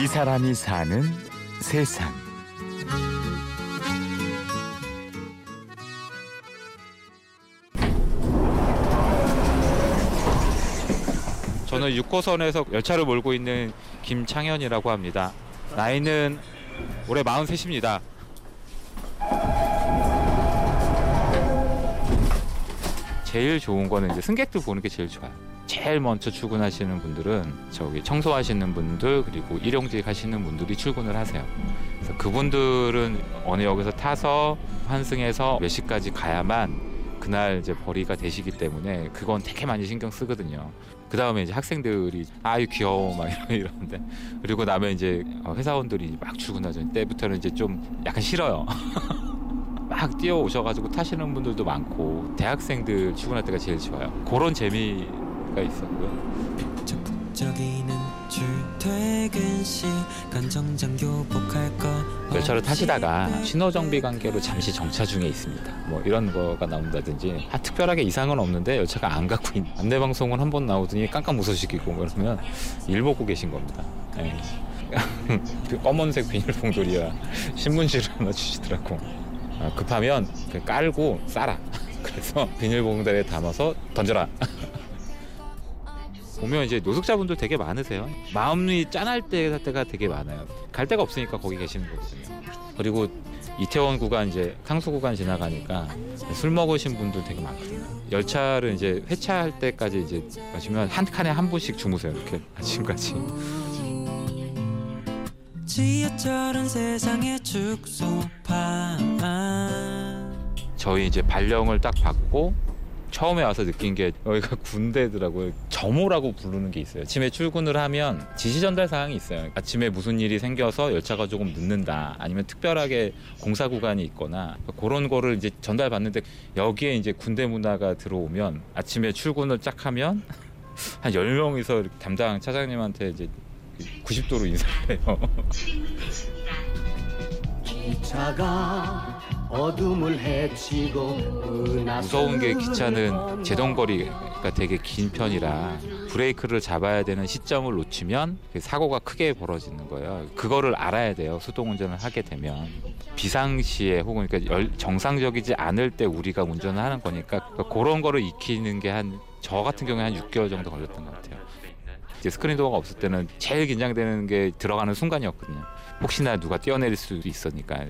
이 사람이 사는 세상. 저는 6호선에서 열차를 몰고 있는 김창현이라고 합니다. 나이는 올해 43입니다. 제일 좋은 거는 이제 승객들 보는 게 제일 좋아요. 제일 먼저 출근하시는 분들은 저기 청소하시는 분들 그리고 일용직 하시는 분들이 출근을 하세요. 그래서 그분들은 어느 역에서 타서 환승해서 몇 시까지 가야만 그날 이제 벌이가 되시기 때문에 그건 되게 많이 신경 쓰거든요. 그 다음에 이제 학생들이 아유 귀여워 막 이러는데 그리고 나면 이제 회사원들이 막 출근하죠. 때부터는 이제 좀 약간 싫어요. 막 뛰어 오셔가지고 타시는 분들도 많고 대학생들 출근할 때가 제일 좋아요. 그런 재미 가 있었고요. 북적북적이는 출퇴근 시간 정장 교복할 거 열차를 타시다가 신호정비 관계로 잠시 정차 중에 있습니다. 뭐 이런 거가 나온다든지 아, 특별하게 이상은 없는데 열차가 안 가고 있는 안내방송은 한 번 나오더니 깜깜 뭐 그러면 일 보고 계신 겁니다. 예. 그 검은색 비닐봉돌이야 신문지를 하나 주시더라고. 아, 급하면 그 깔고 싸라. 그래서 비닐봉다리에 담아서 던져라. 보면 이제 노숙자분들 되게 많으세요. 마음이 짠할 때 때가 되게 많아요. 갈 데가 없으니까 거기 계시는 거거든요. 그리고 이태원 구간 이제 상수 구간 지나가니까 술 먹으신 분들 되게 많거든요. 열차를 이제 회차할 때까지 이제 마시면 한 칸에 한 분씩 주무세요. 이렇게 아침까지. 저희 이제 발령을 딱 받고 처음에 와서 느낀 게 여기가 군대더라고요. 점호라고 부르는 게 있어요. 아침에 출근을 하면 지시 전달 사항이 있어요. 아침에 무슨 일이 생겨서 열차가 조금 늦는다. 아니면 특별하게 공사 구간이 있거나 그런 거를 이제 전달 받는데 여기에 이제 군대 문화가 들어오면 아침에 출근을 쫙 하면 한 10명이서 담당 차장님한테 이제 90도로 인사를 해요. 기차가 어둠을 헤치고 무서운 게 기차는 제동거리가 되게 긴 편이라 브레이크를 잡아야 되는 시점을 놓치면 그 사고가 크게 벌어지는 거예요. 그거를 알아야 돼요. 수동 운전을 하게 되면 비상시에 혹은 그러니까 열- 정상적이지 않을 때 우리가 운전을 하는 거니까 그러니까 그런 거를 익히는 게 한 저 같은 경우에 한 6개월 정도 걸렸던 것 같아요. 이제 스크린 도어가 없을 때는 제일 긴장되는 게 들어가는 순간이었거든요. 혹시나 누가 뛰어내릴 수도 있으니까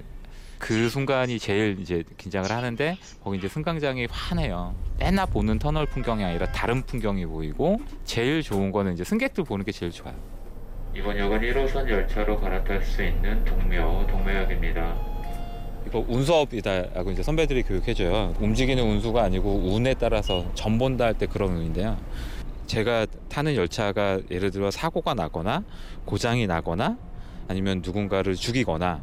그 순간이 제일 이제 긴장을 하는데 거기 이제 승강장이 환해요. 맨날 보는 터널 풍경이 아니라 다른 풍경이 보이고 제일 좋은 거는 이제 승객들 보는 게 제일 좋아요. 이번 역은 1호선 열차로 갈아탈 수 있는 동묘 동묘역입니다. 이거 운수업이다라고 이제 선배들이 교육해줘요. 움직이는 운수가 아니고 운에 따라서 전본다 할 때 그런 운인데요. 제가 타는 열차가 예를 들어 사고가 나거나 고장이 나거나 아니면 누군가를 죽이거나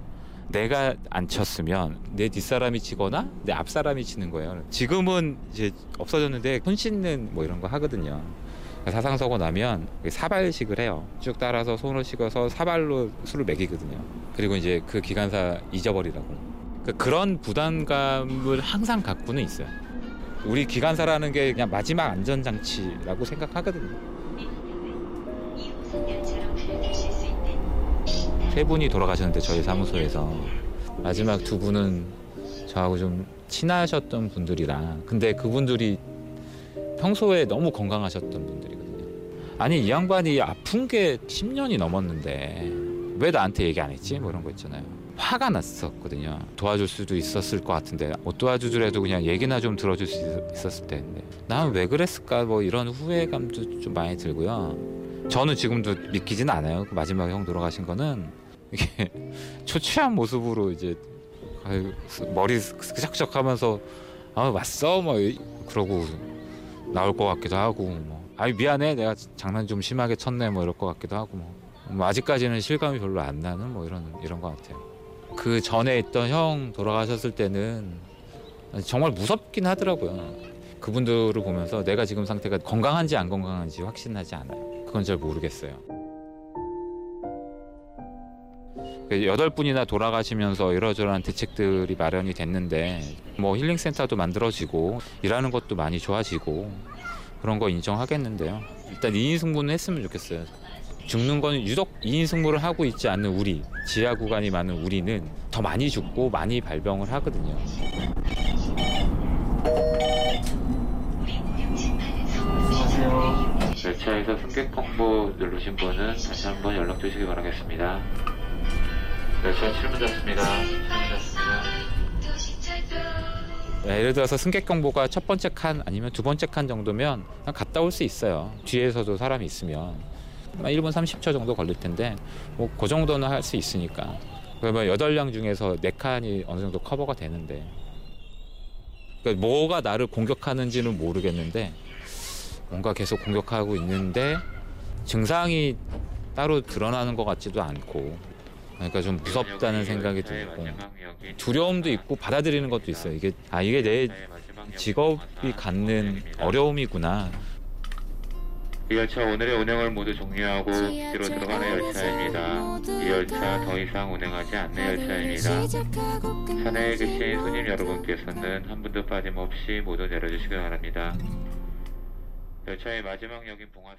내가 안 쳤으면 내 뒷사람이 치거나 내 앞사람이 치는 거예요. 지금은 이제 없어졌는데 손 씻는 뭐 이런 거 하거든요. 사상사고 나면 사발식을 해요. 쭉 따라서 손을 씻어서 사발로 술을 먹이거든요. 그리고 이제 그 기관사 잊어버리라고. 그런 부담감을 항상 갖고는 있어요. 우리 기관사라는 게 그냥 마지막 안전장치라고 생각하거든요. 세 분이 돌아가셨는데 저희 사무소에서 마지막 두 분은 저하고 좀 친하셨던 분들이라 근데 그분들이 평소에 너무 건강하셨던 분들이거든요. 아니 이 양반이 아픈 게 10년이 넘었는데 왜 나한테 얘기 안 했지? 뭐 이런 거 있잖아요. 화가 났었거든요. 도와줄 수도 있었을 것 같은데 못 도와주더라도 그냥 얘기나 좀 들어줄 수 있- 있었을 텐데 난 왜 그랬을까 뭐 이런 후회감도 좀 많이 들고요. 저는 지금도 믿기진 않아요. 그 마지막에 형 돌아가신 거는 이게 초췌한 모습으로 이제 머리 끄적끄적하면서 아 왔어 뭐 이- 그러고 나올 것 같기도 하고 뭐 아유 미안해 내가 장난 좀 심하게 쳤네 뭐 이럴 것 같기도 하고 뭐, 뭐 아직까지는 실감이 별로 안 나는 뭐 이런 이런 것 같아요. 그 전에 있던 형 돌아가셨을 때는 정말 무섭긴 하더라고요. 그분들을 보면서 내가 지금 상태가 건강한지 안 건강한지 확신하지 않아요. 그건 잘 모르겠어요. 여덟 분이나 돌아가시면서 이러저러한 대책들이 마련이 됐는데 뭐 힐링센터도 만들어지고 일하는 것도 많이 좋아지고 그런 거 인정하겠는데요. 일단 이인 승분은 했으면 좋겠어요. 죽는 건 유독 2인 승무를 하고 있지 않는 우리 지하 구간이 많은 우리는 더 많이 죽고 많이 발병을 하거든요. 열차에서 승객 통보 누르신 분은 다시 한번 연락 주시기 바라겠습니다. 열차 7문 닫습니다. 7문 닫습니다. 네, 예를 들어서 승객 경보가 첫 번째 칸 아니면 두 번째 칸 정도면 갔다 올 수 있어요. 뒤에서도 사람이 있으면 한 1분 30초 정도 걸릴 텐데 뭐 그 정도는 할 수 있으니까 그러면 8량 중에서 4칸이 어느 정도 커버가 되는데 그러니까 뭐가 나를 공격하는지는 모르겠는데 뭔가 계속 공격하고 있는데 증상이 따로 드러나는 것 같지도 않고 그러니까 좀 무섭다는 생각이 들고 두려움도 있고 받아들이는 것도 있어요. 이게 아 이게 내 직업이 갖는 어려움이구나. 이 열차 오늘의 운행을 모두 종료하고 기지로 들어가는 열차입니다. 이 열차 더 이상 운행하지 않는 열차입니다. 차내에 계신 손님 여러분께서는 한 분도 빠짐없이 모두 내려주시기 바랍니다. 열차의 마지막 역인 봉화선